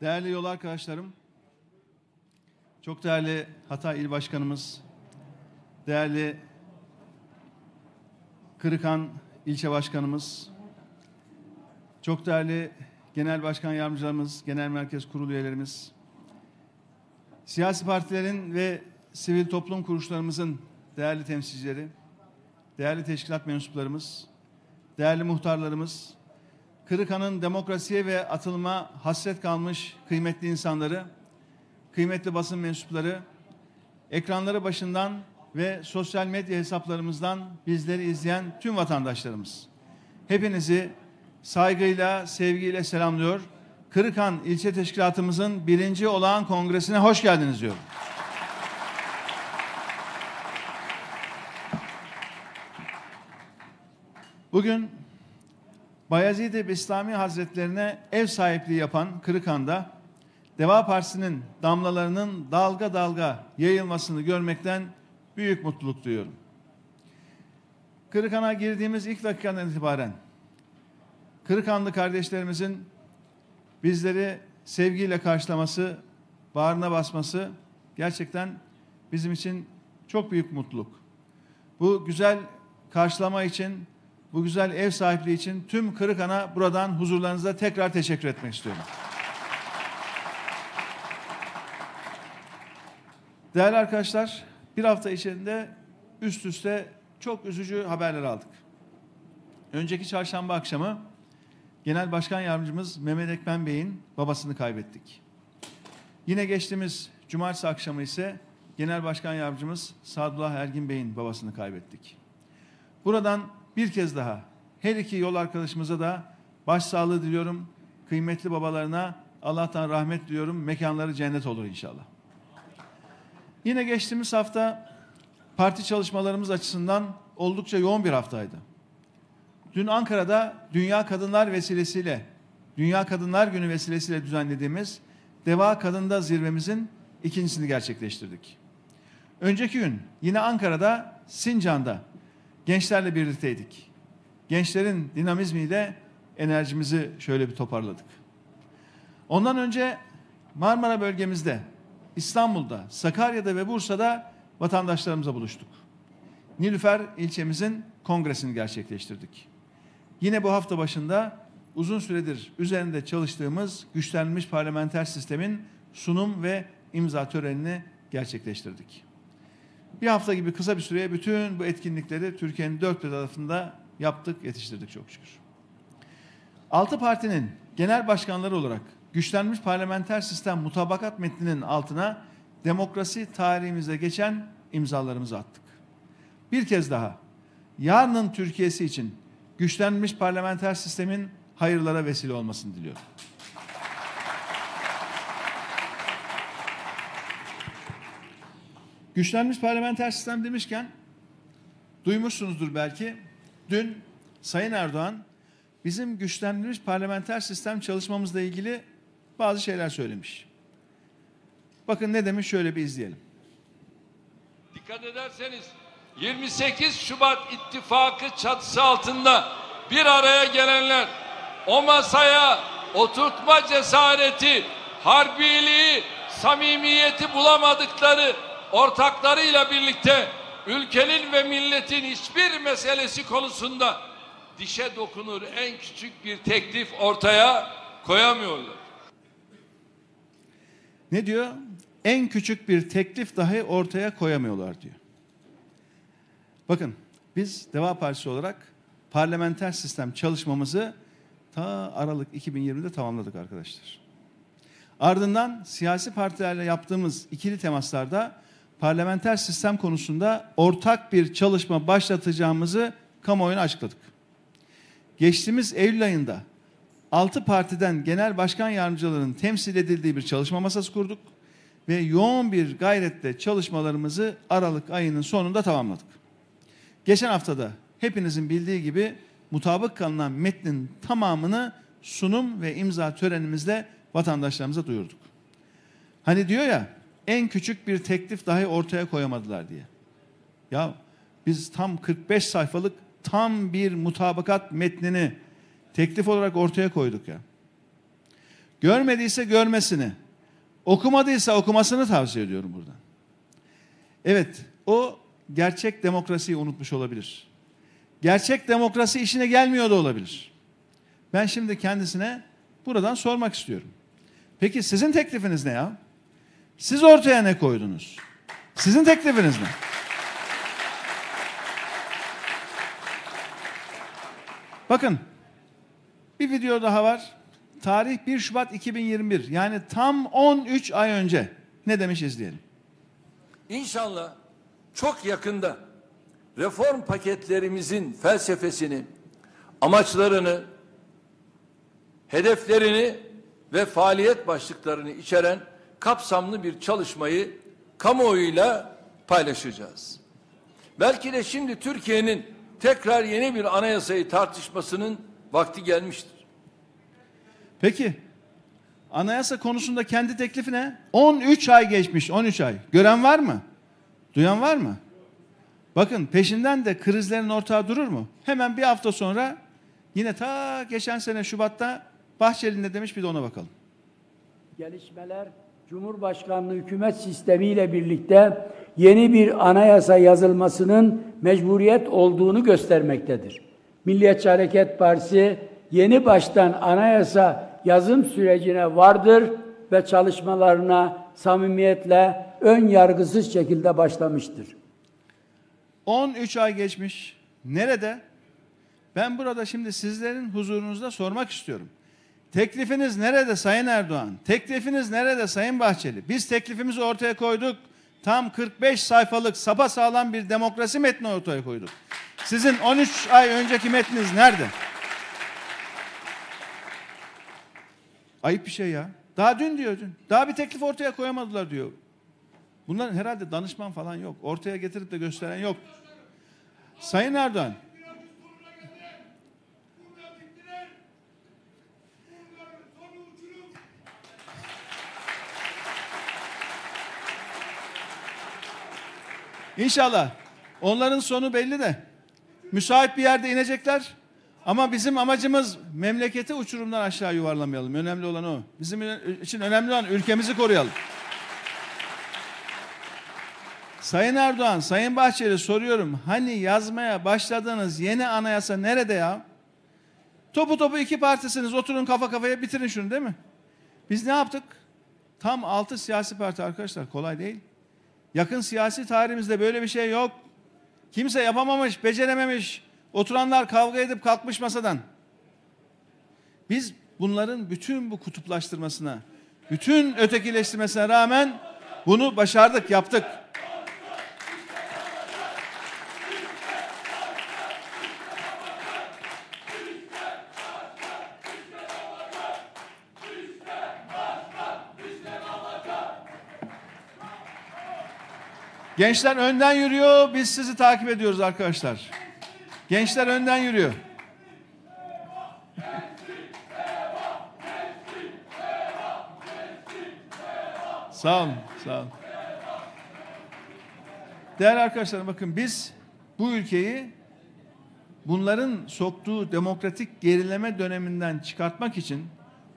Değerli yol arkadaşlarım, çok değerli Hatay İl Başkanımız, değerli Kırıkan İlçe Başkanımız, çok değerli Genel Başkan Yardımcılarımız, Genel Merkez Kurulu üyelerimiz, siyasi partilerin ve sivil toplum kuruluşlarımızın değerli temsilcileri, değerli teşkilat mensuplarımız, değerli muhtarlarımız, Kırıkan'ın demokrasiye ve atılma hasret kalmış kıymetli insanları, kıymetli basın mensupları, ekranları başından ve sosyal medya hesaplarımızdan bizleri izleyen tüm vatandaşlarımız. Hepinizi saygıyla, sevgiyle selamlıyor. Kırıkan İlçe Teşkilatımızın birinci olağan kongresine hoş geldiniz diyorum. Bugün Bayezid-i Bistami Hazretlerine ev sahipliği yapan Kırıkan'da Deva Partisi'nin damlalarının dalga dalga yayılmasını görmekten büyük mutluluk duyuyorum. Kırıkan'a girdiğimiz ilk dakikadan itibaren Kırıkanlı kardeşlerimizin bizleri sevgiyle karşılaması, bağrına basması gerçekten bizim için çok büyük mutluluk. Bu güzel karşılama için, bu güzel ev sahipliği için tüm Kırıkan'a buradan huzurlarınızda tekrar teşekkür etmek istiyorum. Değerli arkadaşlar, bir hafta içinde üst üste çok üzücü haberler aldık. Önceki çarşamba akşamı Genel Başkan Yardımcımız Mehmet Ekmen Bey'in babasını kaybettik. Yine geçtiğimiz cumartesi akşamı ise Genel Başkan Yardımcımız Sadullah Ergin Bey'in babasını kaybettik. Buradan bir kez daha her iki yol arkadaşımıza da başsağlığı diliyorum. Kıymetli babalarına Allah'tan rahmet diliyorum. Mekanları cennet olur inşallah. Yine geçtiğimiz hafta parti çalışmalarımız açısından oldukça yoğun bir haftaydı. Dün Ankara'da Dünya Kadınlar vesilesiyle, Dünya Kadınlar Günü vesilesiyle düzenlediğimiz Deva Kadında zirvemizin ikincisini gerçekleştirdik. Önceki gün yine Ankara'da Sincan'da gençlerle birlikteydik. Gençlerin dinamizmiyle enerjimizi şöyle bir toparladık. Ondan önce Marmara bölgemizde, İstanbul'da, Sakarya'da ve Bursa'da vatandaşlarımızla buluştuk. Nilüfer ilçemizin kongresini gerçekleştirdik. Yine bu hafta başında uzun süredir üzerinde çalıştığımız güçlenmiş parlamenter sistemin sunum ve imza törenini gerçekleştirdik. Bir hafta gibi kısa bir süreye bütün bu etkinlikleri Türkiye'nin dört bir tarafında yaptık, yetiştirdik çok şükür. Altı partinin genel başkanları olarak güçlenmiş parlamenter sistem mutabakat metninin altına demokrasi tarihimize geçen imzalarımızı attık. Bir kez daha yarının Türkiye'si için güçlenmiş parlamenter sistemin hayırlara vesile olmasını diliyorum. Güçlenmiş parlamenter sistem demişken duymuşsunuzdur belki. Dün Sayın Erdoğan bizim güçlenmiş parlamenter sistem çalışmamızla ilgili bazı şeyler söylemiş. Bakın ne demiş şöyle bir izleyelim. Dikkat ederseniz 28 Şubat ittifakı çatısı altında bir araya gelenler o masaya oturtma cesareti, harbiliği, samimiyeti bulamadıkları ortaklarıyla birlikte ülkenin ve milletin hiçbir meselesi konusunda dişe dokunur en küçük bir teklif ortaya koyamıyorlar. Ne diyor? En küçük bir teklif dahi ortaya koyamıyorlar diyor. Bakın biz Deva Partisi olarak parlamenter sistem çalışmamızı ta Aralık 2020'de tamamladık arkadaşlar. Ardından siyasi partilerle yaptığımız ikili temaslarda parlamenter sistem konusunda ortak bir çalışma başlatacağımızı kamuoyuna açıkladık. Geçtiğimiz Eylül ayında 6 partiden genel başkan yardımcılarının temsil edildiği bir çalışma masası kurduk ve yoğun bir gayretle çalışmalarımızı Aralık ayının sonunda tamamladık. Geçen haftada hepinizin bildiği gibi mutabık kalınan metnin tamamını sunum ve imza törenimizle vatandaşlarımıza duyurduk. Hani diyor ya en küçük bir teklif dahi ortaya koyamadılar diye. Ya biz tam 45 sayfalık tam bir mutabakat metnini teklif olarak ortaya koyduk ya. Görmediyse görmesini, okumadıysa okumasını tavsiye ediyorum buradan. Evet, o gerçek demokrasiyi unutmuş olabilir. Gerçek demokrasi işine gelmiyor da olabilir. Ben şimdi kendisine buradan sormak istiyorum. Peki sizin teklifiniz ne ya? Siz ortaya ne koydunuz? Sizin teklifiniz ne? Bakın bir video daha var. Tarih 1 Şubat 2021 yani tam 13 ay önce. Ne demiş izleyelim. İnşallah çok yakında reform paketlerimizin felsefesini, amaçlarını, hedeflerini ve faaliyet başlıklarını içeren kapsamlı bir çalışmayı kamuoyuyla paylaşacağız. Belki de şimdi Türkiye'nin tekrar yeni bir anayasayı tartışmasının vakti gelmiştir. Peki anayasa konusunda kendi teklifi ne? 13 ay geçmiş 13 ay. Gören var mı? Duyan var mı? Bakın peşinden de krizlerin ortağı durur mu? Hemen bir hafta sonra yine ta geçen sene Şubat'ta Bahçeli ne demiş bir de ona bakalım. Gelişmeler Cumhurbaşkanlığı hükümet sistemiyle birlikte yeni bir anayasa yazılmasının mecburiyet olduğunu göstermektedir. Milliyetçi Hareket Partisi yeni baştan anayasa yazım sürecine vardır ve çalışmalarına samimiyetle ön yargısız şekilde başlamıştır. 13 ay geçmiş. Nerede? Ben burada şimdi sizlerin huzurunuzda sormak istiyorum. Teklifiniz nerede Sayın Erdoğan? Teklifiniz nerede Sayın Bahçeli? Biz teklifimizi ortaya koyduk. Tam 45 sayfalık sapa sağlam bir demokrasi metni ortaya koyduk. Sizin 13 ay önceki metniniz nerede? Ayıp bir şey ya. Daha dün diyor dün. Daha bir teklif ortaya koyamadılar diyor. Bunların herhalde danışman falan yok. Ortaya getirip de gösteren yok. Sayın Erdoğan. İnşallah. Onların sonu belli de. Müsait bir yerde inecekler. Ama bizim amacımız memleketi uçurumdan aşağı yuvarlamayalım. Önemli olan o. Bizim için önemli olan ülkemizi koruyalım. Sayın Erdoğan, Sayın Bahçeli soruyorum. Hani yazmaya başladığınız yeni anayasa nerede ya? Topu topu iki partisiniz. Oturun kafa kafaya bitirin şunu değil mi? Biz ne yaptık? Tam altı siyasi parti arkadaşlar. Kolay değil. Yakın siyasi tarihimizde böyle bir şey yok. Kimse yapamamış, becerememiş. Oturanlar kavga edip kalkmış masadan. Biz bunların bütün bu kutuplaştırmasına, bütün ötekileştirmesine rağmen bunu başardık, yaptık. Gençler önden yürüyor, biz sizi takip ediyoruz arkadaşlar. Gençler önden yürüyor. Sağ olun, sağ olun. Değerli arkadaşlar bakın biz bu ülkeyi bunların soktuğu demokratik gerileme döneminden çıkartmak için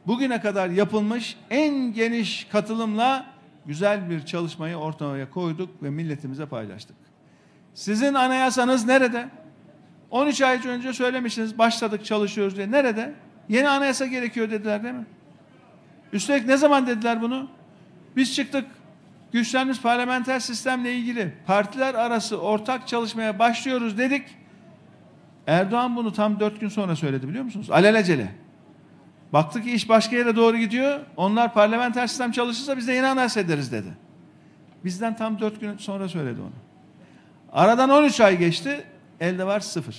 bugüne kadar yapılmış en geniş katılımla güzel bir çalışmayı ortaya koyduk ve milletimize paylaştık. Sizin anayasanız nerede? 13 ay önce söylemişsiniz başladık çalışıyoruz diye. Nerede? Yeni anayasa gerekiyor dediler değil mi? Üstelik ne zaman dediler bunu? Biz çıktık güçlenmiş parlamenter sistemle ilgili partiler arası ortak çalışmaya başlıyoruz dedik. Erdoğan bunu tam dört gün sonra söyledi biliyor musunuz? Alelacele. Baktık ki iş başka yere doğru gidiyor. Onlar parlamenter sistem çalışırsa biz de yeni anayasa ederiz dedi. Bizden tam dört gün sonra söyledi onu. Aradan 13 ay geçti. Elde var sıfır.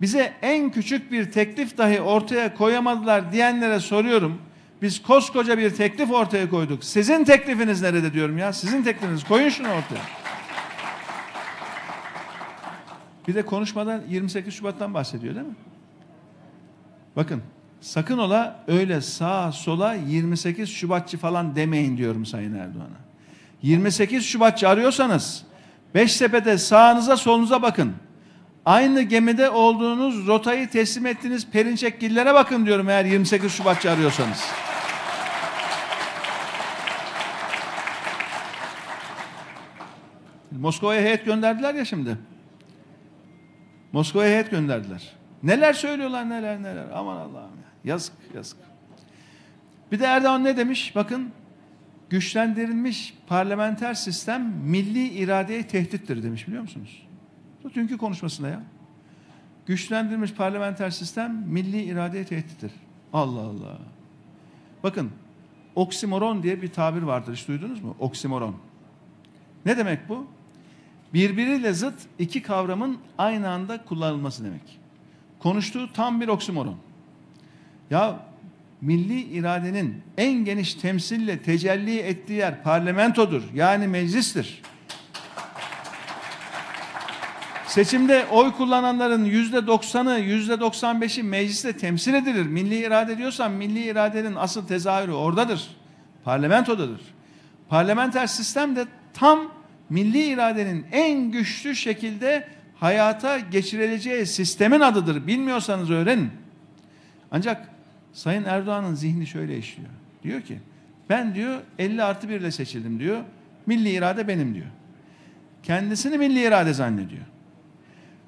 Bize en küçük bir teklif dahi ortaya koyamadılar diyenlere soruyorum. Biz koskoca bir teklif ortaya koyduk. Sizin teklifiniz nerede diyorum ya? Sizin teklifiniz. Koyun şunu ortaya. Bir de konuşmadan 28 Şubat'tan bahsediyor değil mi? Bakın Sakın ola öyle sağa sola 28 Şubatçı falan demeyin diyorum Sayın Erdoğan'a. 28 Şubatçı arıyorsanız Beştepe'de sağınıza solunuza bakın. Aynı gemide olduğunuz rotayı teslim ettiğiniz Perinçekgillere bakın diyorum eğer 28 Şubatçı arıyorsanız. Moskova'ya heyet gönderdiler ya şimdi. Moskova'ya heyet gönderdiler. Neler söylüyorlar neler neler. Aman Allah'ım ya. Yazık yazık. Bir de Erdoğan ne demiş? Bakın güçlendirilmiş parlamenter sistem milli iradeye tehdittir demiş biliyor musunuz? Bu dünkü konuşmasında ya. Güçlendirilmiş parlamenter sistem milli iradeye tehdittir. Allah Allah. Bakın oksimoron diye bir tabir vardır hiç duydunuz mu? Oksimoron. Ne demek bu? Birbiriyle zıt iki kavramın aynı anda kullanılması demek. Konuştuğu tam bir oksimoron. Ya milli iradenin en geniş temsille tecelli ettiği yer parlamentodur. Yani meclistir. Seçimde oy kullananların yüzde doksanı, yüzde doksan beşi mecliste temsil edilir. Milli irade diyorsan milli iradenin asıl tezahürü oradadır. Parlamentodadır. Parlamenter sistem de tam milli iradenin en güçlü şekilde hayata geçirileceği sistemin adıdır. Bilmiyorsanız öğrenin. Ancak Sayın Erdoğan'ın zihni şöyle işliyor. Diyor ki ben diyor 50 artı 1 ile seçildim diyor. Milli irade benim diyor. Kendisini milli irade zannediyor.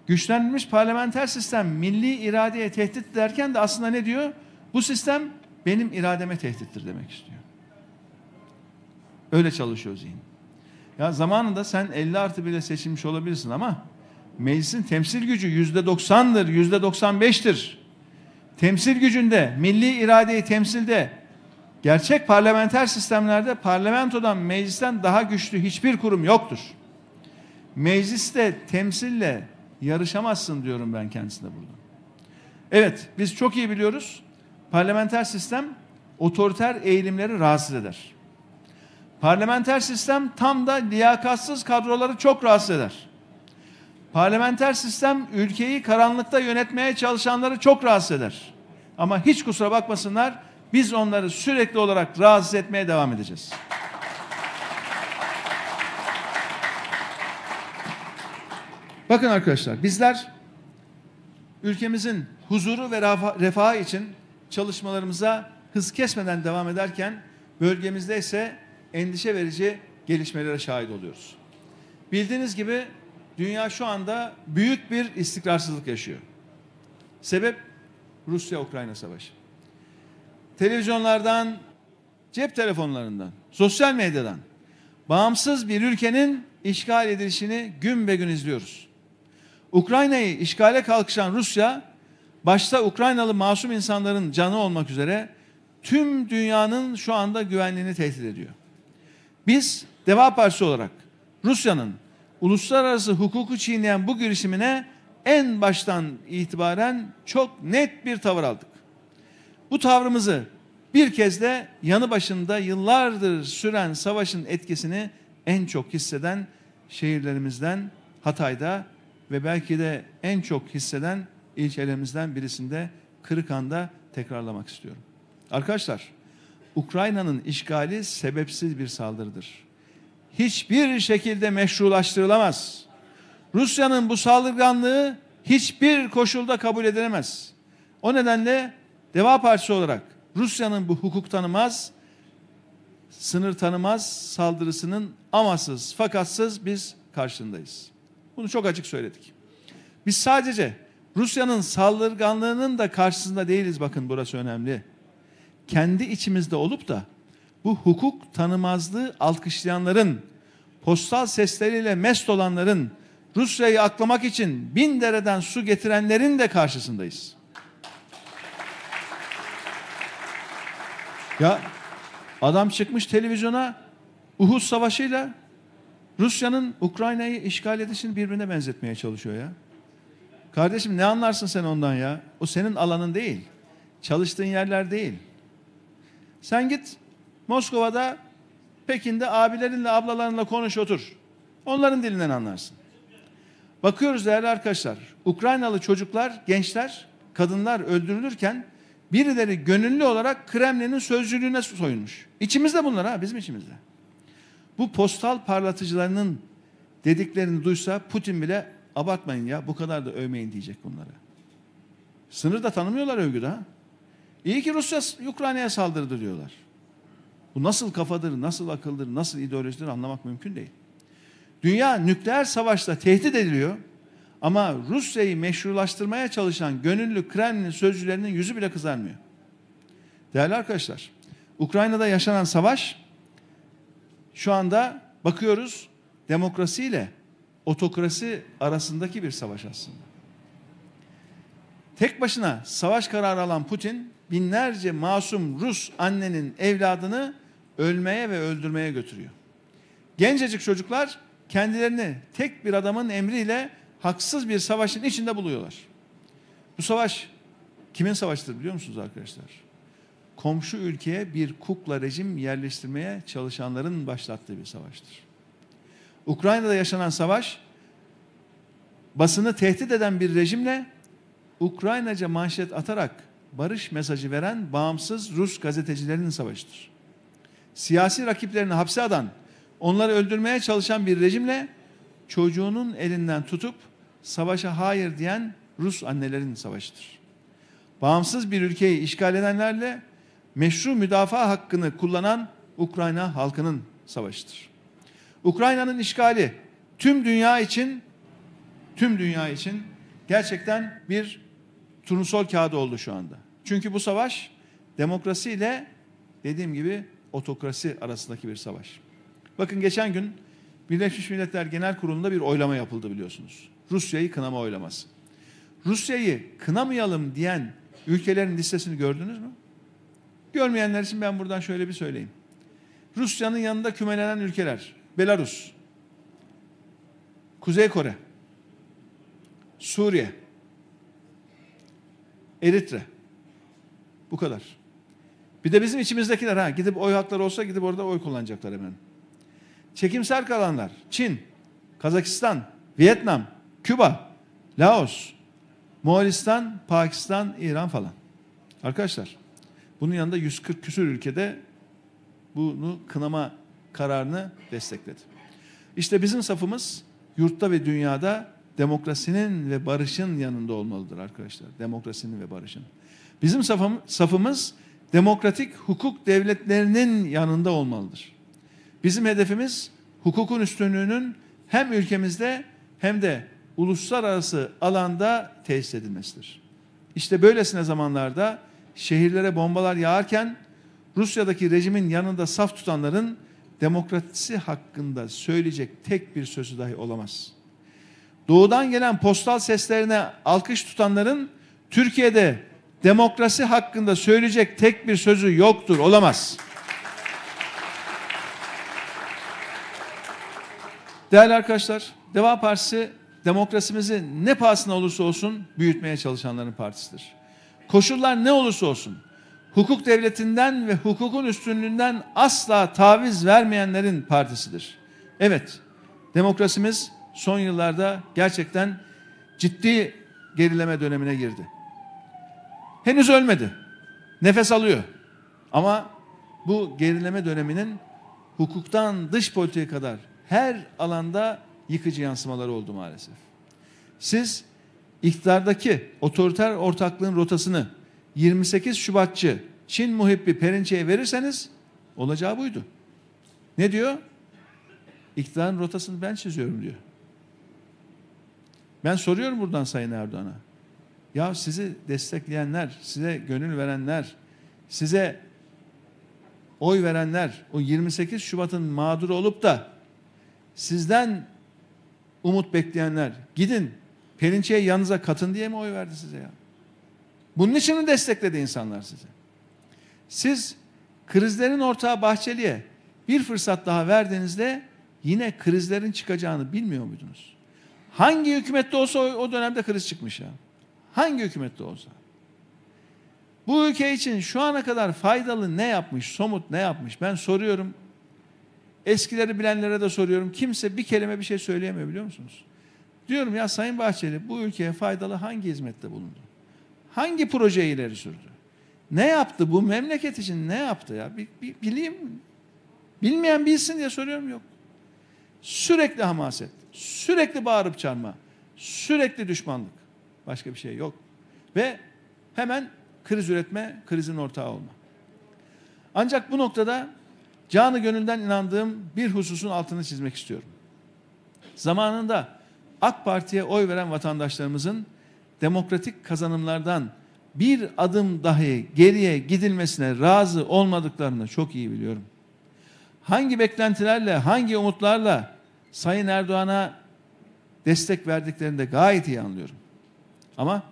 Güçlenmiş parlamenter sistem milli iradeye tehdit derken de aslında ne diyor? Bu sistem benim irademe tehdittir demek istiyor. Öyle çalışıyor zihin. Ya zamanında sen 50 artı 1 ile seçilmiş olabilirsin ama meclisin temsil gücü yüzde 90'dır, yüzde 95'tir. Temsil gücünde, milli iradeyi temsilde, gerçek parlamenter sistemlerde parlamentodan, meclisten daha güçlü hiçbir kurum yoktur. Mecliste temsille yarışamazsın diyorum ben kendisine burada. Evet, biz çok iyi biliyoruz. Parlamenter sistem otoriter eğilimleri rahatsız eder. Parlamenter sistem tam da liyakatsız kadroları çok rahatsız eder. Parlamenter sistem ülkeyi karanlıkta yönetmeye çalışanları çok rahatsız eder. Ama hiç kusura bakmasınlar biz onları sürekli olarak rahatsız etmeye devam edeceğiz. Bakın arkadaşlar bizler ülkemizin huzuru ve refahı için çalışmalarımıza hız kesmeden devam ederken bölgemizde ise endişe verici gelişmelere şahit oluyoruz. Bildiğiniz gibi dünya şu anda büyük bir istikrarsızlık yaşıyor. Sebep Rusya-Ukrayna savaşı. Televizyonlardan, cep telefonlarından, sosyal medyadan bağımsız bir ülkenin işgal edilişini gün be gün izliyoruz. Ukrayna'yı işgale kalkışan Rusya, başta Ukraynalı masum insanların canı olmak üzere tüm dünyanın şu anda güvenliğini tehdit ediyor. Biz Deva Partisi olarak Rusya'nın uluslararası hukuku çiğneyen bu girişimine en baştan itibaren çok net bir tavır aldık. Bu tavrımızı bir kez de yanı başında yıllardır süren savaşın etkisini en çok hisseden şehirlerimizden Hatay'da ve belki de en çok hisseden ilçelerimizden birisinde Kırıkhan'da tekrarlamak istiyorum. Arkadaşlar, Ukrayna'nın işgali sebepsiz bir saldırıdır. Hiçbir şekilde meşrulaştırılamaz. Rusya'nın bu saldırganlığı hiçbir koşulda kabul edilemez. O nedenle Deva Partisi olarak Rusya'nın bu hukuk tanımaz, sınır tanımaz saldırısının amasız, fakatsız biz karşındayız. Bunu çok açık söyledik. Biz sadece Rusya'nın saldırganlığının da karşısında değiliz bakın burası önemli. Kendi içimizde olup da bu hukuk tanımazlığı alkışlayanların, postal sesleriyle mest olanların, Rusya'yı aklamak için bin dereden su getirenlerin de karşısındayız. Ya adam çıkmış televizyona Uhud Savaşı'yla Rusya'nın Ukrayna'yı işgal edişini birbirine benzetmeye çalışıyor ya. Kardeşim ne anlarsın sen ondan ya? O senin alanın değil. Çalıştığın yerler değil. Sen git Moskova'da, Pekin'de abilerinle, ablalarınla konuş otur. Onların dilinden anlarsın. Bakıyoruz değerli arkadaşlar. Ukraynalı çocuklar, gençler, kadınlar öldürülürken birileri gönüllü olarak Kremlin'in sözcülüğüne soyunmuş. İçimizde bunlar ha, bizim içimizde. Bu postal parlatıcılarının dediklerini duysa Putin bile abartmayın ya bu kadar da övmeyin diyecek bunlara. Sınır da tanımıyorlar övgüde ha. İyi ki Rusya Ukrayna'ya saldırdı diyorlar. Bu nasıl kafadır, nasıl akıldır, nasıl ideolojidir anlamak mümkün değil. Dünya nükleer savaşla tehdit ediliyor. Ama Rusya'yı meşrulaştırmaya çalışan gönüllü Kremlin sözcülerinin yüzü bile kızarmıyor. Değerli arkadaşlar, Ukrayna'da yaşanan savaş şu anda bakıyoruz demokrasiyle otokrasi arasındaki bir savaş aslında. Tek başına savaş kararı alan Putin binlerce masum Rus annenin evladını ölmeye ve öldürmeye götürüyor. Gencecik çocuklar kendilerini tek bir adamın emriyle haksız bir savaşın içinde buluyorlar. Bu savaş kimin savaşıdır biliyor musunuz arkadaşlar? Komşu ülkeye bir kukla rejim yerleştirmeye çalışanların başlattığı bir savaştır. Ukrayna'da yaşanan savaş basını tehdit eden bir rejimle Ukraynaca manşet atarak barış mesajı veren bağımsız Rus gazetecilerinin savaşıdır. Siyasi rakiplerini hapse atan, onları öldürmeye çalışan bir rejimle çocuğunun elinden tutup savaşa hayır diyen Rus annelerin savaşıdır. Bağımsız bir ülkeyi işgal edenlerle meşru müdafaa hakkını kullanan Ukrayna halkının savaşıdır. Ukrayna'nın işgali tüm dünya için tüm dünya için gerçekten bir turnusol kağıdı oldu şu anda. Çünkü bu savaş demokrasi ile dediğim gibi otokrasi arasındaki bir savaş. Bakın geçen gün Birleşmiş Milletler Genel Kurulu'nda bir oylama yapıldı biliyorsunuz. Rusya'yı kınama oylaması. Rusya'yı kınamayalım diyen ülkelerin listesini gördünüz mü? Görmeyenler için ben buradan şöyle bir söyleyeyim. Rusya'nın yanında kümelenen ülkeler. Belarus, Kuzey Kore, Suriye, Eritre. Bu kadar. Bir de bizim içimizdekiler ha gidip oy hakları olsa gidip orada oy kullanacaklar hemen. Çekimser kalanlar Çin, Kazakistan, Vietnam, Küba, Laos, Moğolistan, Pakistan, İran falan. Arkadaşlar bunun yanında 140 küsur ülkede bunu kınama kararını destekledi. İşte bizim safımız yurtta ve dünyada demokrasinin ve barışın yanında olmalıdır arkadaşlar. Demokrasinin ve barışın. Bizim safım, safımız demokratik hukuk devletlerinin yanında olmalıdır. Bizim hedefimiz hukukun üstünlüğünün hem ülkemizde hem de uluslararası alanda tesis edilmesidir. İşte böylesine zamanlarda şehirlere bombalar yağarken Rusya'daki rejimin yanında saf tutanların demokrasi hakkında söyleyecek tek bir sözü dahi olamaz. Doğudan gelen postal seslerine alkış tutanların Türkiye'de demokrasi hakkında söyleyecek tek bir sözü yoktur, olamaz. Değerli arkadaşlar, Deva Partisi demokrasimizi ne pahasına olursa olsun büyütmeye çalışanların partisidir. Koşullar ne olursa olsun hukuk devletinden ve hukukun üstünlüğünden asla taviz vermeyenlerin partisidir. Evet, demokrasimiz son yıllarda gerçekten ciddi gerileme dönemine girdi. Henüz ölmedi. Nefes alıyor. Ama bu gerileme döneminin hukuktan dış politikaya kadar her alanda yıkıcı yansımaları oldu maalesef. Siz iktidardaki otoriter ortaklığın rotasını 28 Şubatçı Çin muhibbi Perinçe'ye verirseniz olacağı buydu. Ne diyor? İktidarın rotasını ben çiziyorum diyor. Ben soruyorum buradan Sayın Erdoğan'a. Ya sizi destekleyenler, size gönül verenler, size oy verenler, o 28 Şubat'ın mağduru olup da sizden umut bekleyenler gidin Perinçe'ye yanınıza katın diye mi oy verdi size ya? Bunun için mi destekledi insanlar sizi? Siz krizlerin ortağı Bahçeli'ye bir fırsat daha verdiğinizde yine krizlerin çıkacağını bilmiyor muydunuz? Hangi hükümette olsa o dönemde kriz çıkmış ya. Hangi hükümette olsa. Bu ülke için şu ana kadar faydalı ne yapmış, somut ne yapmış? Ben soruyorum. Eskileri bilenlere de soruyorum. Kimse bir kelime bir şey söyleyemiyor biliyor musunuz? Diyorum ya Sayın Bahçeli bu ülkeye faydalı hangi hizmette bulundu? Hangi projeyi ileri sürdü? Ne yaptı bu memleket için ne yaptı ya? Bir, bir, bileyim. Bilmeyen bilsin diye soruyorum yok. Sürekli hamaset, sürekli bağırıp çağırma, sürekli düşmanlık. Başka bir şey yok. Ve hemen kriz üretme, krizin ortağı olma. Ancak bu noktada canı gönülden inandığım bir hususun altını çizmek istiyorum. Zamanında AK Parti'ye oy veren vatandaşlarımızın demokratik kazanımlardan bir adım dahi geriye gidilmesine razı olmadıklarını çok iyi biliyorum. Hangi beklentilerle, hangi umutlarla Sayın Erdoğan'a destek verdiklerini de gayet iyi anlıyorum. Ama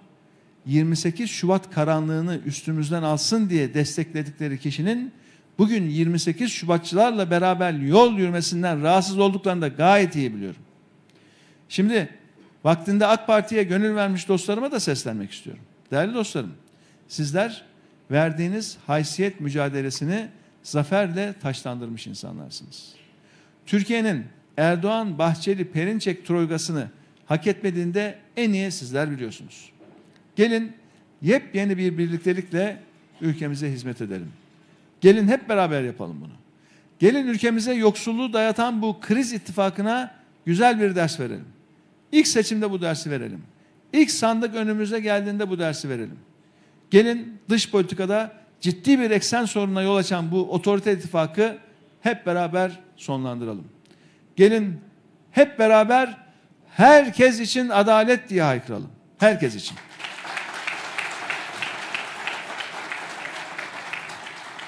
28 Şubat karanlığını üstümüzden alsın diye destekledikleri kişinin bugün 28 Şubatçılarla beraber yol yürümesinden rahatsız olduklarını da gayet iyi biliyorum. Şimdi vaktinde AK Parti'ye gönül vermiş dostlarıma da seslenmek istiyorum. Değerli dostlarım, sizler verdiğiniz haysiyet mücadelesini zaferle taşlandırmış insanlarsınız. Türkiye'nin Erdoğan, Bahçeli, Perinçek troygasını hak etmediğinde en iyi sizler biliyorsunuz. Gelin yepyeni bir birliktelikle ülkemize hizmet edelim. Gelin hep beraber yapalım bunu. Gelin ülkemize yoksulluğu dayatan bu kriz ittifakına güzel bir ders verelim. İlk seçimde bu dersi verelim. İlk sandık önümüze geldiğinde bu dersi verelim. Gelin dış politikada ciddi bir eksen sorununa yol açan bu otorite ittifakı hep beraber sonlandıralım. Gelin hep beraber herkes için adalet diye haykıralım. Herkes için.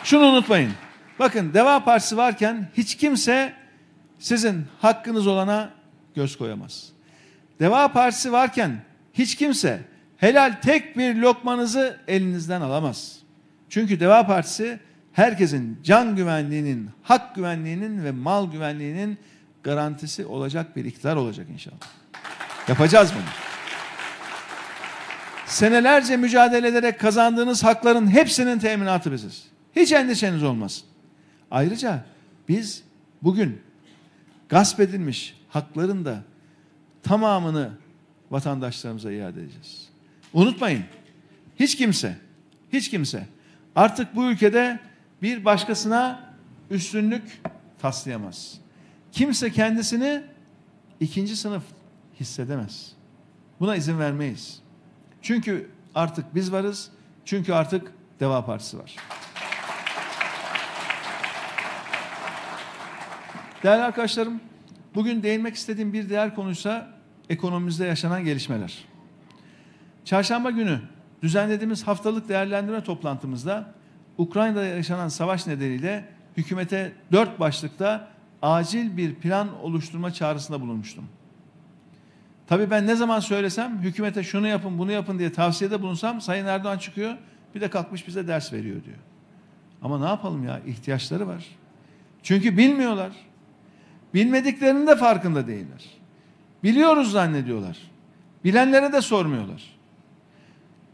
Şunu unutmayın. Bakın Deva Partisi varken hiç kimse sizin hakkınız olana göz koyamaz. Deva Partisi varken hiç kimse helal tek bir lokmanızı elinizden alamaz. Çünkü Deva Partisi herkesin can güvenliğinin, hak güvenliğinin ve mal güvenliğinin garantisi olacak bir iktidar olacak inşallah. Yapacağız bunu. Senelerce mücadele ederek kazandığınız hakların hepsinin teminatı biziz. Hiç endişeniz olmasın. Ayrıca biz bugün gasp edilmiş hakların da tamamını vatandaşlarımıza iade edeceğiz. Unutmayın. Hiç kimse, hiç kimse artık bu ülkede bir başkasına üstünlük taslayamaz. Kimse kendisini ikinci sınıf hissedemez. Buna izin vermeyiz. Çünkü artık biz varız. Çünkü artık Deva Partisi var. Değerli arkadaşlarım, bugün değinmek istediğim bir diğer konuysa ekonomimizde yaşanan gelişmeler. Çarşamba günü düzenlediğimiz haftalık değerlendirme toplantımızda Ukrayna'da yaşanan savaş nedeniyle hükümete dört başlıkta acil bir plan oluşturma çağrısında bulunmuştum. Tabii ben ne zaman söylesem hükümete şunu yapın bunu yapın diye tavsiyede bulunsam Sayın Erdoğan çıkıyor bir de kalkmış bize ders veriyor diyor. Ama ne yapalım ya ihtiyaçları var. Çünkü bilmiyorlar. Bilmediklerinin de farkında değiller. Biliyoruz zannediyorlar. Bilenlere de sormuyorlar.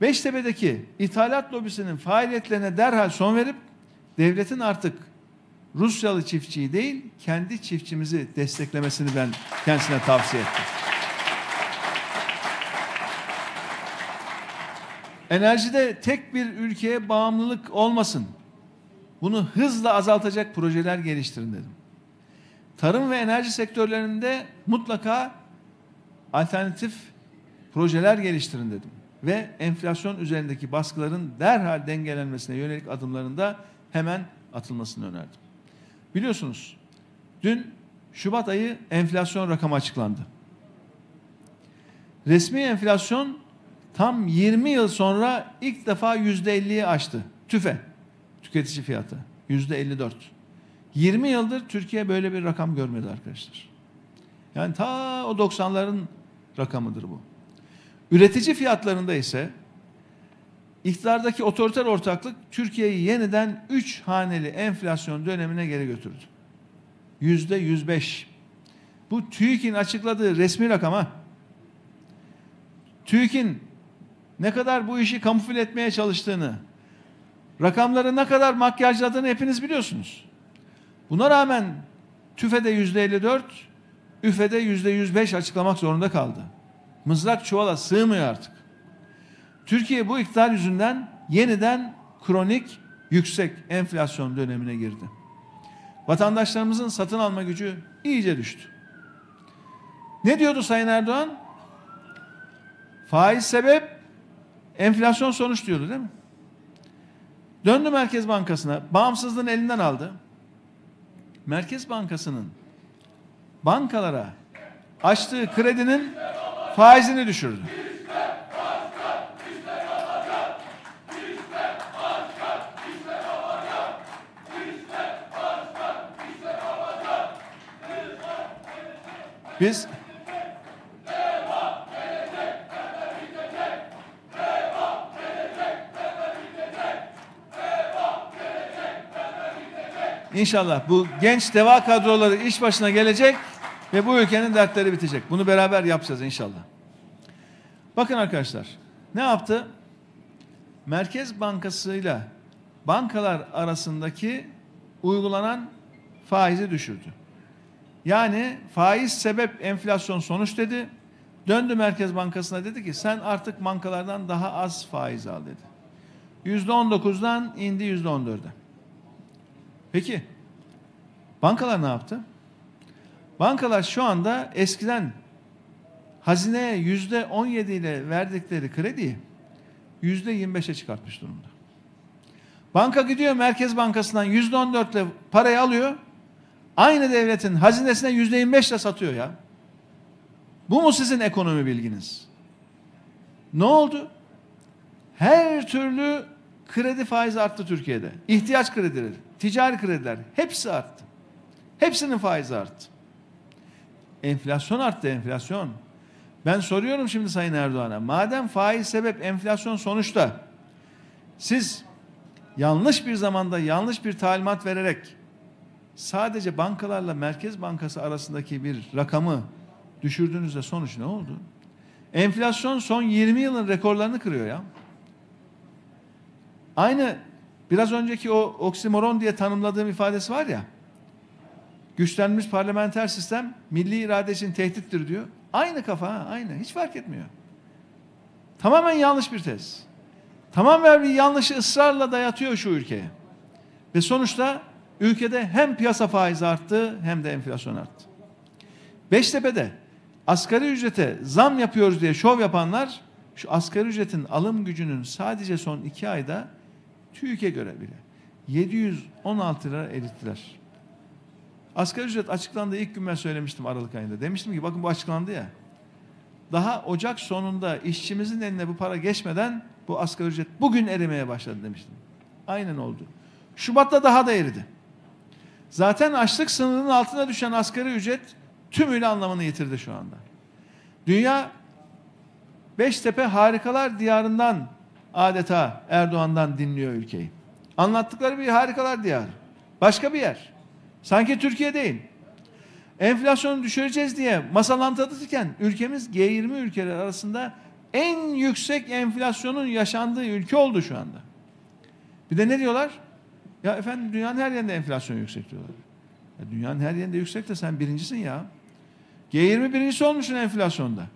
Beştepe'deki ithalat lobisinin faaliyetlerine derhal son verip devletin artık Rusyalı çiftçiyi değil kendi çiftçimizi desteklemesini ben kendisine tavsiye ettim. Enerjide tek bir ülkeye bağımlılık olmasın. Bunu hızla azaltacak projeler geliştirin dedim. Tarım ve enerji sektörlerinde mutlaka alternatif projeler geliştirin dedim. Ve enflasyon üzerindeki baskıların derhal dengelenmesine yönelik adımlarında hemen atılmasını önerdim. Biliyorsunuz dün Şubat ayı enflasyon rakamı açıklandı. Resmi enflasyon tam 20 yıl sonra ilk defa yüzde 50'yi aştı. TÜFE, tüketici fiyatı yüzde 54. 20 yıldır Türkiye böyle bir rakam görmedi arkadaşlar. Yani ta o 90'ların rakamıdır bu. Üretici fiyatlarında ise iktidardaki otoriter ortaklık Türkiye'yi yeniden 3 haneli enflasyon dönemine geri götürdü. Yüzde 105. Bu TÜİK'in açıkladığı resmi rakama TÜİK'in ne kadar bu işi kamufle etmeye çalıştığını, rakamları ne kadar makyajladığını hepiniz biliyorsunuz. Buna rağmen TÜFE'de yüzde 54, üfede yüzde 105 açıklamak zorunda kaldı. Mızrak çuvala sığmıyor artık. Türkiye bu iktidar yüzünden yeniden kronik yüksek enflasyon dönemine girdi. Vatandaşlarımızın satın alma gücü iyice düştü. Ne diyordu Sayın Erdoğan? Faiz sebep, enflasyon sonuç diyordu değil mi? Döndü Merkez Bankası'na, bağımsızlığını elinden aldı. Merkez Bankası'nın bankalara açtığı kredinin faizini düşürdü. Biz İnşallah bu genç deva kadroları iş başına gelecek ve bu ülkenin dertleri bitecek. Bunu beraber yapacağız inşallah. Bakın arkadaşlar ne yaptı? Merkez Bankası ile bankalar arasındaki uygulanan faizi düşürdü. Yani faiz sebep enflasyon sonuç dedi. Döndü Merkez Bankası'na dedi ki sen artık bankalardan daha az faiz al dedi. Yüzde on dokuzdan indi yüzde on dörde. Peki bankalar ne yaptı? Bankalar şu anda eskiden hazineye yüzde on yedi ile verdikleri krediyi yüzde yirmi beşe çıkartmış durumda. Banka gidiyor Merkez Bankası'ndan yüzde on dörtle parayı alıyor. Aynı devletin hazinesine yüzde yirmi beşle satıyor ya. Bu mu sizin ekonomi bilginiz? Ne oldu? Her türlü kredi faizi arttı Türkiye'de. İhtiyaç kredileri, ticari krediler hepsi arttı. Hepsinin faizi arttı. Enflasyon arttı enflasyon. Ben soruyorum şimdi Sayın Erdoğan'a. Madem faiz sebep enflasyon sonuçta siz yanlış bir zamanda yanlış bir talimat vererek sadece bankalarla Merkez Bankası arasındaki bir rakamı düşürdüğünüzde sonuç ne oldu? Enflasyon son 20 yılın rekorlarını kırıyor ya. Aynı biraz önceki o oksimoron diye tanımladığım ifadesi var ya. Güçlenmiş parlamenter sistem milli irade için tehdittir diyor. Aynı kafa aynı. Hiç fark etmiyor. Tamamen yanlış bir tez. Tamamen bir yanlışı ısrarla dayatıyor şu ülkeye. Ve sonuçta ülkede hem piyasa faizi arttı hem de enflasyon arttı. Beştepe'de asgari ücrete zam yapıyoruz diye şov yapanlar şu asgari ücretin alım gücünün sadece son iki ayda TÜİK'e göre bile 716 lira erittiler. Asgari ücret açıklandığı ilk gün ben söylemiştim Aralık ayında. Demiştim ki bakın bu açıklandı ya. Daha Ocak sonunda işçimizin eline bu para geçmeden bu asgari ücret bugün erimeye başladı demiştim. Aynen oldu. Şubat'ta daha da eridi. Zaten açlık sınırının altına düşen asgari ücret tümüyle anlamını yitirdi şu anda. Dünya Beştepe harikalar diyarından adeta Erdoğan'dan dinliyor ülkeyi. Anlattıkları bir harikalar diyarı. Başka bir yer. Sanki Türkiye değil. Enflasyonu düşüreceğiz diye masal anlatırken ülkemiz G20 ülkeler arasında en yüksek enflasyonun yaşandığı ülke oldu şu anda. Bir de ne diyorlar? Ya efendim dünyanın her yerinde enflasyon yüksek diyorlar. Ya dünyanın her yerinde yüksek de sen birincisin ya. G20 birincisi olmuşsun enflasyonda.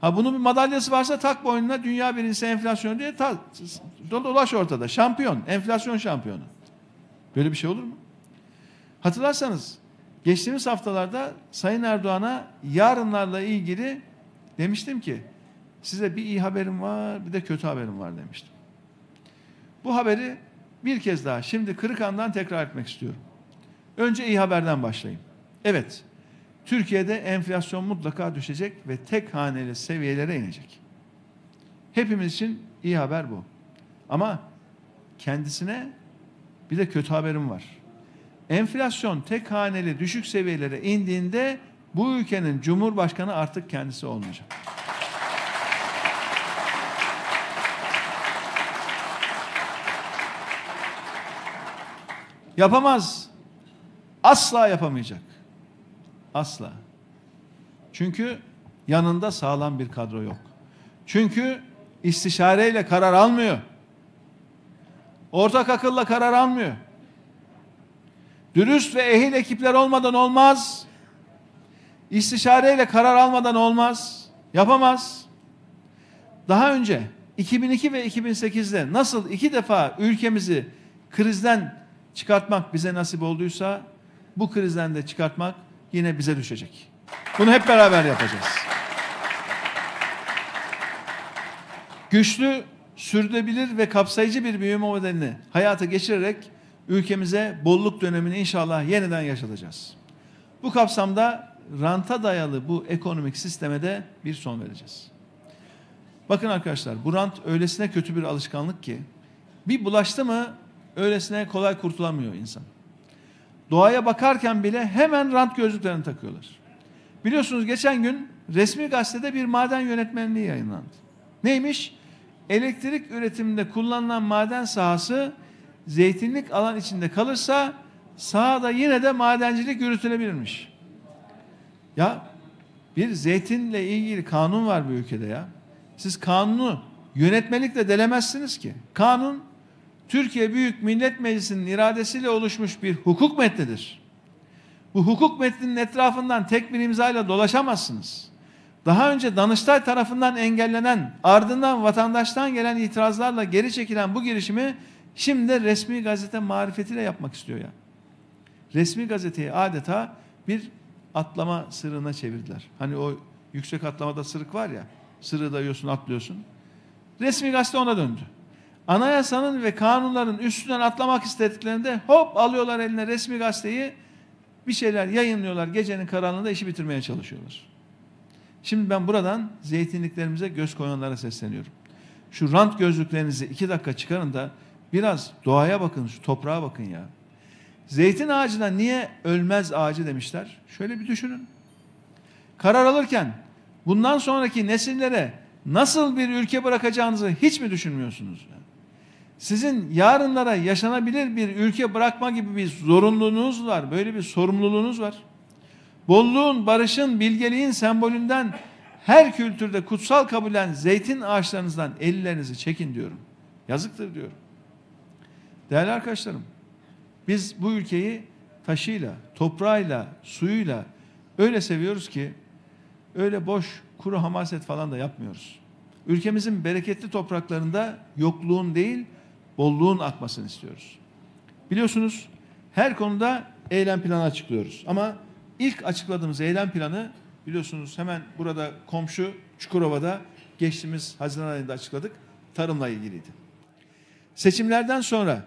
Ha bunun bir madalyası varsa tak boynuna dünya birincisi enflasyon diye ta, dolaş ortada. Şampiyon, enflasyon şampiyonu. Böyle bir şey olur mu? Hatırlarsanız geçtiğimiz haftalarda Sayın Erdoğan'a yarınlarla ilgili demiştim ki size bir iyi haberim var bir de kötü haberim var demiştim. Bu haberi bir kez daha şimdi Kırıkan'dan tekrar etmek istiyorum. Önce iyi haberden başlayayım. Evet, Türkiye'de enflasyon mutlaka düşecek ve tek haneli seviyelere inecek. Hepimiz için iyi haber bu. Ama kendisine bir de kötü haberim var. Enflasyon tek haneli düşük seviyelere indiğinde bu ülkenin cumhurbaşkanı artık kendisi olmayacak. Yapamaz. Asla yapamayacak. Asla. Çünkü yanında sağlam bir kadro yok. Çünkü istişareyle karar almıyor. Ortak akılla karar almıyor. Dürüst ve ehil ekipler olmadan olmaz. İstişareyle karar almadan olmaz. Yapamaz. Daha önce 2002 ve 2008'de nasıl iki defa ülkemizi krizden çıkartmak bize nasip olduysa bu krizden de çıkartmak yine bize düşecek. Bunu hep beraber yapacağız. Güçlü, sürdürülebilir ve kapsayıcı bir büyüme modelini hayata geçirerek ülkemize bolluk dönemini inşallah yeniden yaşatacağız. Bu kapsamda ranta dayalı bu ekonomik sisteme de bir son vereceğiz. Bakın arkadaşlar bu rant öylesine kötü bir alışkanlık ki bir bulaştı mı öylesine kolay kurtulamıyor insan. Doğaya bakarken bile hemen rant gözlüklerini takıyorlar. Biliyorsunuz geçen gün resmi gazetede bir maden yönetmenliği yayınlandı. Neymiş? Elektrik üretiminde kullanılan maden sahası zeytinlik alan içinde kalırsa sahada yine de madencilik yürütülebilirmiş. Ya bir zeytinle ilgili kanun var bu ülkede ya. Siz kanunu yönetmelikle delemezsiniz ki. Kanun Türkiye Büyük Millet Meclisi'nin iradesiyle oluşmuş bir hukuk metnidir. Bu hukuk metninin etrafından tek bir imzayla dolaşamazsınız. Daha önce Danıştay tarafından engellenen, ardından vatandaştan gelen itirazlarla geri çekilen bu girişimi şimdi resmi gazete marifetiyle yapmak istiyor ya. Resmi gazeteyi adeta bir atlama sırrına çevirdiler. Hani o yüksek atlamada sırık var ya, sırığı dayıyorsun, atlıyorsun. Resmi gazete ona döndü. Anayasanın ve kanunların üstünden atlamak istediklerinde hop alıyorlar eline resmi gazeteyi, bir şeyler yayınlıyorlar. Gecenin karanlığında işi bitirmeye çalışıyorlar. Şimdi ben buradan zeytinliklerimize göz koyanlara sesleniyorum. Şu rant gözlüklerinizi iki dakika çıkarın da biraz doğaya bakın, şu toprağa bakın ya. Zeytin ağacına niye ölmez ağacı demişler? Şöyle bir düşünün. Karar alırken bundan sonraki nesillere nasıl bir ülke bırakacağınızı hiç mi düşünmüyorsunuz? Sizin yarınlara yaşanabilir bir ülke bırakma gibi bir zorunluluğunuz var. Böyle bir sorumluluğunuz var. Bolluğun, barışın, bilgeliğin sembolünden her kültürde kutsal kabul edilen zeytin ağaçlarınızdan ellerinizi çekin diyorum. Yazıktır diyorum. Değerli arkadaşlarım, biz bu ülkeyi taşıyla, toprağıyla, suyuyla öyle seviyoruz ki öyle boş, kuru hamaset falan da yapmıyoruz. Ülkemizin bereketli topraklarında yokluğun değil, bolluğun akmasını istiyoruz. Biliyorsunuz her konuda eylem planı açıklıyoruz. Ama ilk açıkladığımız eylem planı biliyorsunuz hemen burada komşu Çukurova'da geçtiğimiz Haziran ayında açıkladık. Tarımla ilgiliydi. Seçimlerden sonra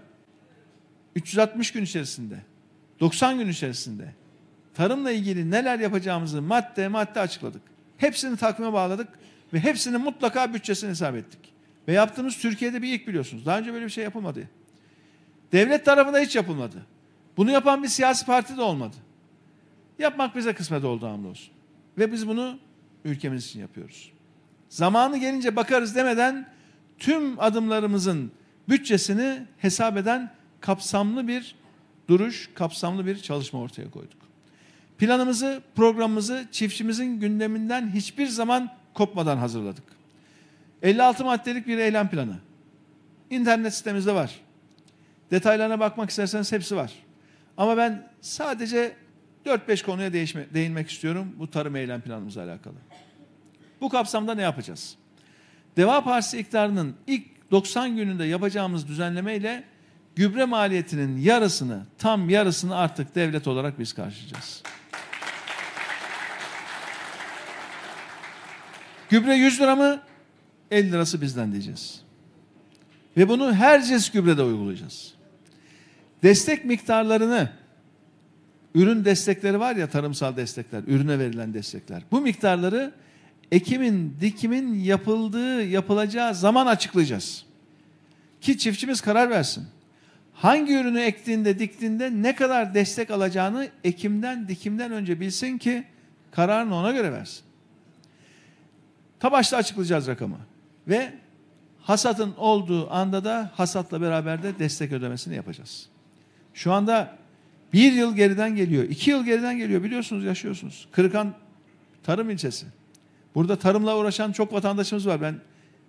360 gün içerisinde 90 gün içerisinde tarımla ilgili neler yapacağımızı madde madde açıkladık. Hepsini takvime bağladık ve hepsini mutlaka bütçesini hesap ettik. Ve yaptığımız Türkiye'de bir ilk biliyorsunuz. Daha önce böyle bir şey yapılmadı. Devlet tarafında hiç yapılmadı. Bunu yapan bir siyasi parti de olmadı. Yapmak bize kısmet oldu hamdolsun. Ve biz bunu ülkemiz için yapıyoruz. Zamanı gelince bakarız demeden tüm adımlarımızın bütçesini hesap eden kapsamlı bir duruş, kapsamlı bir çalışma ortaya koyduk. Planımızı, programımızı çiftçimizin gündeminden hiçbir zaman kopmadan hazırladık. 56 maddelik bir eylem planı. İnternet sitemizde var. Detaylarına bakmak isterseniz hepsi var. Ama ben sadece 4-5 konuya değişme, değinmek istiyorum bu tarım eylem planımızla alakalı. Bu kapsamda ne yapacağız? Deva Partisi iktidarının ilk 90 gününde yapacağımız düzenlemeyle gübre maliyetinin yarısını, tam yarısını artık devlet olarak biz karşılayacağız. Gübre 100 lira mı? 50 lirası bizden diyeceğiz. Ve bunu her cins gübrede uygulayacağız. Destek miktarlarını ürün destekleri var ya tarımsal destekler, ürüne verilen destekler. Bu miktarları ekimin, dikimin yapıldığı, yapılacağı zaman açıklayacağız. Ki çiftçimiz karar versin. Hangi ürünü ektiğinde, diktiğinde ne kadar destek alacağını ekimden, dikimden önce bilsin ki kararını ona göre versin. Tabaşta açıklayacağız rakamı. Ve hasatın olduğu anda da hasatla beraber de destek ödemesini yapacağız. Şu anda bir yıl geriden geliyor, iki yıl geriden geliyor biliyorsunuz yaşıyorsunuz. Kırıkan tarım ilçesi. Burada tarımla uğraşan çok vatandaşımız var. Ben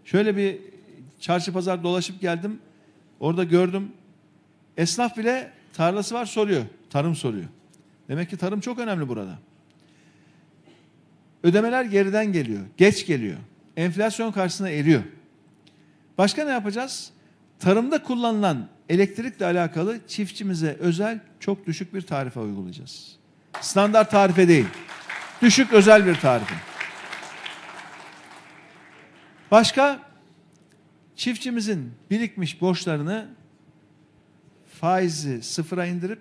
şöyle bir çarşı pazar dolaşıp geldim. Orada gördüm. Esnaf bile tarlası var soruyor. Tarım soruyor. Demek ki tarım çok önemli burada. Ödemeler geriden geliyor. Geç geliyor. Enflasyon karşısında eriyor. Başka ne yapacağız? Tarımda kullanılan elektrikle alakalı çiftçimize özel çok düşük bir tarife uygulayacağız. Standart tarife değil. Düşük özel bir tarife. Başka çiftçimizin birikmiş borçlarını faizi sıfıra indirip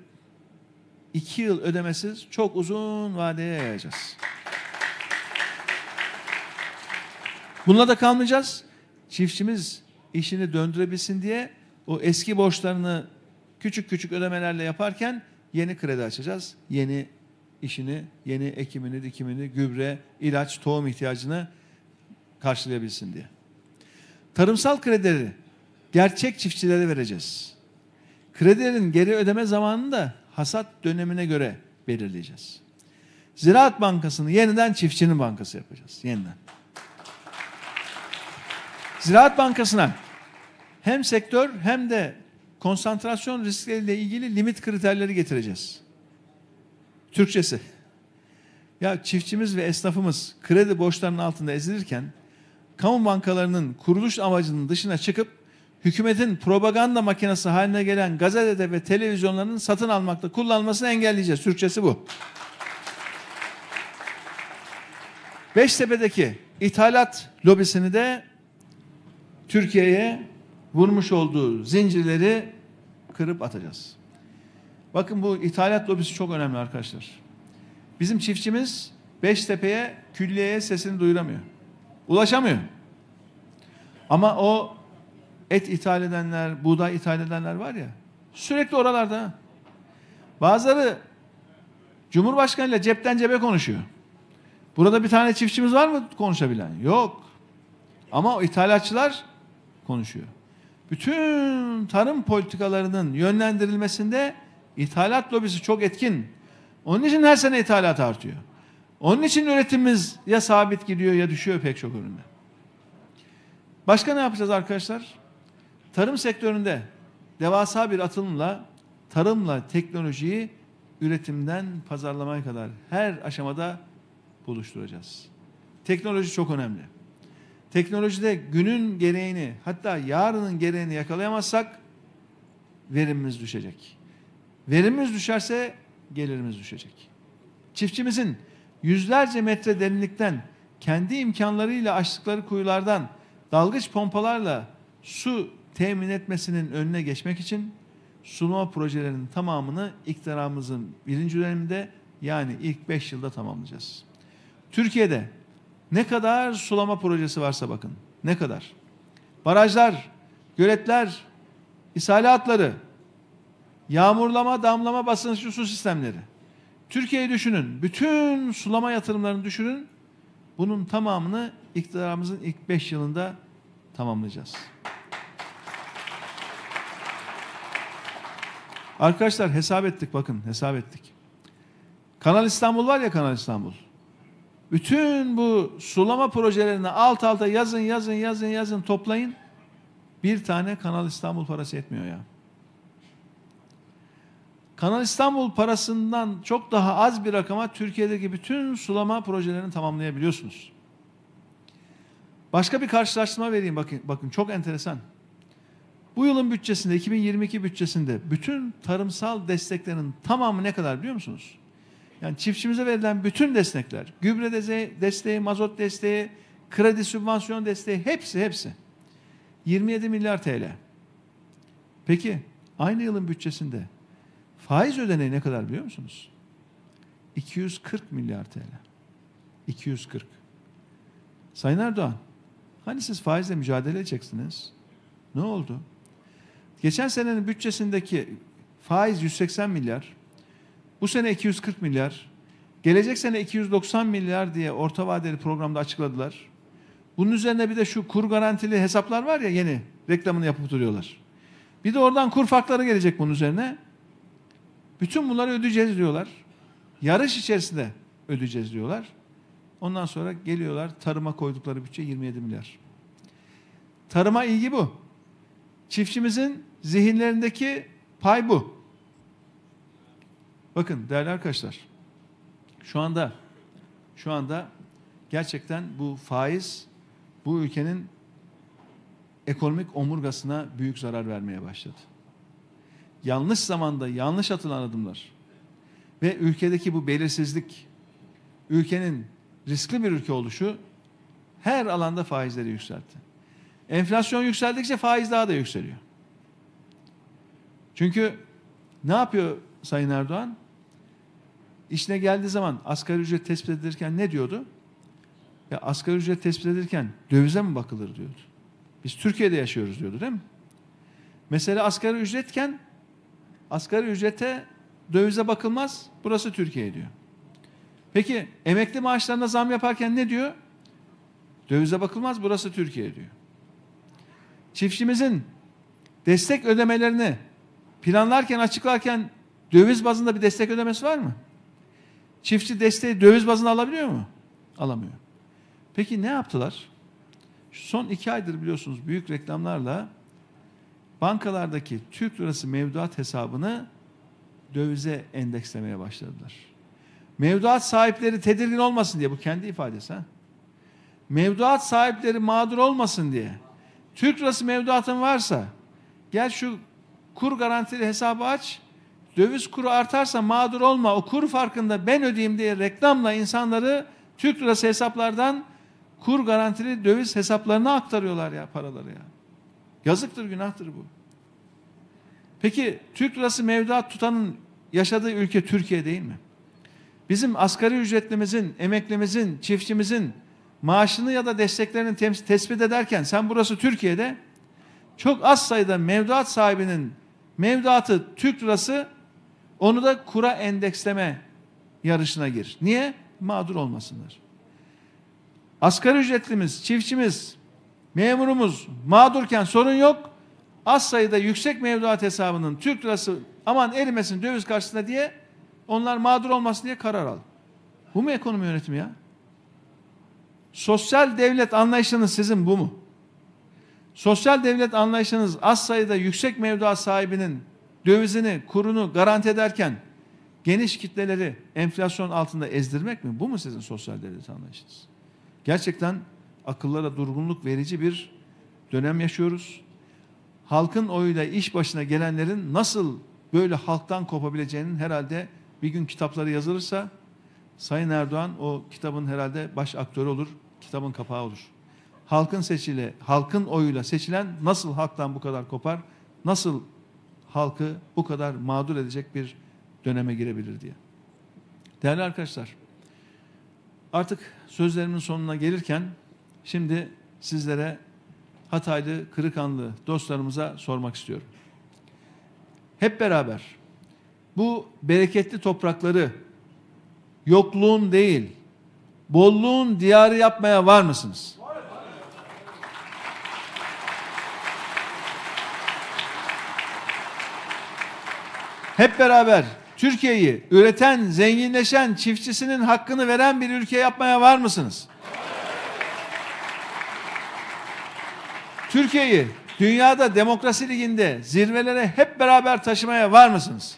iki yıl ödemesiz çok uzun vadeye yayacağız. Bununla da kalmayacağız. Çiftçimiz işini döndürebilsin diye o eski borçlarını küçük küçük ödemelerle yaparken yeni kredi açacağız. Yeni işini, yeni ekimini, dikimini, gübre, ilaç, tohum ihtiyacını karşılayabilsin diye. Tarımsal kredileri gerçek çiftçilere vereceğiz. Kredilerin geri ödeme zamanını da hasat dönemine göre belirleyeceğiz. Ziraat Bankası'nı yeniden çiftçinin bankası yapacağız. Yeniden. Ziraat Bankası'na hem sektör hem de konsantrasyon riskleriyle ilgili limit kriterleri getireceğiz. Türkçesi. Ya çiftçimiz ve esnafımız kredi borçlarının altında ezilirken kamu bankalarının kuruluş amacının dışına çıkıp hükümetin propaganda makinesi haline gelen gazetede ve televizyonların satın almakta kullanılmasını engelleyeceğiz. Türkçesi bu. Beştepe'deki ithalat lobisini de Türkiye'ye vurmuş olduğu zincirleri kırıp atacağız. Bakın bu ithalat lobisi çok önemli arkadaşlar. Bizim çiftçimiz Beştepe'ye, külliyeye sesini duyuramıyor. Ulaşamıyor. Ama o et ithal edenler, buğday ithal edenler var ya, sürekli oralarda. Bazıları Cumhurbaşkanı ile cepten cebe konuşuyor. Burada bir tane çiftçimiz var mı konuşabilen? Yok. Ama o ithalatçılar konuşuyor. Bütün tarım politikalarının yönlendirilmesinde ithalat lobisi çok etkin. Onun için her sene ithalat artıyor. Onun için üretimimiz ya sabit gidiyor ya düşüyor pek çok üründe. Başka ne yapacağız arkadaşlar? Tarım sektöründe devasa bir atılımla tarımla teknolojiyi üretimden pazarlamaya kadar her aşamada buluşturacağız. Teknoloji çok önemli. Teknolojide günün gereğini hatta yarının gereğini yakalayamazsak verimimiz düşecek. Verimimiz düşerse gelirimiz düşecek. Çiftçimizin yüzlerce metre derinlikten kendi imkanlarıyla açtıkları kuyulardan dalgıç pompalarla su temin etmesinin önüne geçmek için sulama projelerinin tamamını iktidarımızın birinci döneminde yani ilk beş yılda tamamlayacağız. Türkiye'de ne kadar sulama projesi varsa bakın. Ne kadar. Barajlar, göletler, ishale yağmurlama, damlama, basınçlı su sistemleri. Türkiye'yi düşünün. Bütün sulama yatırımlarını düşünün. Bunun tamamını iktidarımızın ilk beş yılında tamamlayacağız. Arkadaşlar hesap ettik bakın hesap ettik. Kanal İstanbul var ya Kanal İstanbul. Bütün bu sulama projelerini alt alta yazın yazın yazın yazın toplayın. Bir tane Kanal İstanbul parası etmiyor ya. Kanal İstanbul parasından çok daha az bir rakama Türkiye'deki bütün sulama projelerini tamamlayabiliyorsunuz. Başka bir karşılaştırma vereyim bakın. Bakın çok enteresan. Bu yılın bütçesinde 2022 bütçesinde bütün tarımsal desteklerin tamamı ne kadar biliyor musunuz? Yani çiftçimize verilen bütün destekler, gübre desteği, mazot desteği, kredi sübvansiyon desteği hepsi hepsi 27 milyar TL. Peki aynı yılın bütçesinde faiz ödeneği ne kadar biliyor musunuz? 240 milyar TL. 240. Sayın Erdoğan, hani siz faizle mücadele edeceksiniz? Ne oldu? Geçen senenin bütçesindeki faiz 180 milyar, bu sene 240 milyar, gelecek sene 290 milyar diye orta vadeli programda açıkladılar. Bunun üzerine bir de şu kur garantili hesaplar var ya yeni reklamını yapıp duruyorlar. Bir de oradan kur farkları gelecek bunun üzerine. Bütün bunları ödeyeceğiz diyorlar. Yarış içerisinde ödeyeceğiz diyorlar. Ondan sonra geliyorlar tarıma koydukları bütçe 27 milyar. Tarıma ilgi bu. Çiftçimizin zihinlerindeki pay bu. Bakın değerli arkadaşlar. Şu anda şu anda gerçekten bu faiz bu ülkenin ekonomik omurgasına büyük zarar vermeye başladı. Yanlış zamanda yanlış atılan adımlar ve ülkedeki bu belirsizlik, ülkenin riskli bir ülke oluşu her alanda faizleri yükseltti. Enflasyon yükseldikçe faiz daha da yükseliyor. Çünkü ne yapıyor Sayın Erdoğan? İşine geldiği zaman asgari ücret tespit edilirken ne diyordu? Ya asgari ücret tespit edilirken dövize mi bakılır diyordu. Biz Türkiye'de yaşıyoruz diyordu değil mi? Mesela asgari ücretken asgari ücrete dövize bakılmaz. Burası Türkiye diyor. Peki emekli maaşlarına zam yaparken ne diyor? Dövize bakılmaz. Burası Türkiye diyor. Çiftçimizin destek ödemelerini planlarken açıklarken döviz bazında bir destek ödemesi var mı? Çiftçi desteği döviz bazında alabiliyor mu? Alamıyor. Peki ne yaptılar? Son iki aydır biliyorsunuz büyük reklamlarla bankalardaki Türk lirası mevduat hesabını dövize endekslemeye başladılar. Mevduat sahipleri tedirgin olmasın diye bu kendi ifadesi ha. Mevduat sahipleri mağdur olmasın diye Türk lirası mevduatın varsa gel şu kur garantili hesabı aç. Döviz kuru artarsa mağdur olma. O kur farkında ben ödeyeyim diye reklamla insanları Türk lirası hesaplardan kur garantili döviz hesaplarına aktarıyorlar ya paraları ya. Yazıktır, günahtır bu. Peki Türk lirası mevduat tutanın yaşadığı ülke Türkiye değil mi? Bizim asgari ücretlimizin, emeklimizin, çiftçimizin maaşını ya da desteklerini tespit ederken sen burası Türkiye'de çok az sayıda mevduat sahibinin mevduatı Türk lirası onu da kura endeksleme yarışına gir. Niye? Mağdur olmasınlar. Asgari ücretlimiz, çiftçimiz, memurumuz mağdurken sorun yok. Az sayıda yüksek mevduat hesabının Türk lirası aman erimesin döviz karşısında diye onlar mağdur olmasın diye karar al. Bu mu ekonomi yönetimi ya? Sosyal devlet anlayışınız sizin bu mu? Sosyal devlet anlayışınız az sayıda yüksek mevduat sahibinin dövizini, kurunu garanti ederken geniş kitleleri enflasyon altında ezdirmek mi? Bu mu sizin sosyal devlet anlayışınız? Gerçekten akıllara durgunluk verici bir dönem yaşıyoruz. Halkın oyuyla iş başına gelenlerin nasıl böyle halktan kopabileceğinin herhalde bir gün kitapları yazılırsa Sayın Erdoğan o kitabın herhalde baş aktörü olur, kitabın kapağı olur. Halkın seçili, halkın oyuyla seçilen nasıl halktan bu kadar kopar, nasıl halkı bu kadar mağdur edecek bir döneme girebilir diye. Değerli arkadaşlar, artık sözlerimin sonuna gelirken şimdi sizlere Hataylı, Kırıkanlı dostlarımıza sormak istiyorum. Hep beraber bu bereketli toprakları yokluğun değil, bolluğun diyarı yapmaya var mısınız? Hep beraber Türkiye'yi üreten, zenginleşen, çiftçisinin hakkını veren bir ülke yapmaya var mısınız? Türkiye'yi dünyada demokrasi liginde zirvelere hep beraber taşımaya var mısınız?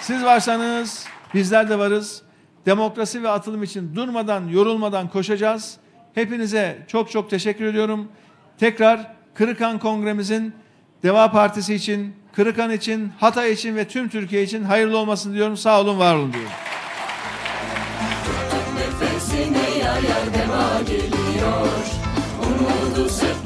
Siz varsanız bizler de varız. Demokrasi ve atılım için durmadan, yorulmadan koşacağız. Hepinize çok çok teşekkür ediyorum. Tekrar Kırıkan Kongremizin Deva Partisi için, Kırıkan için, Hatay için ve tüm Türkiye için hayırlı olmasını diyorum. Sağ olun, var olun diyorum. Nefesine yar yar deva geliyor Umudu sırtla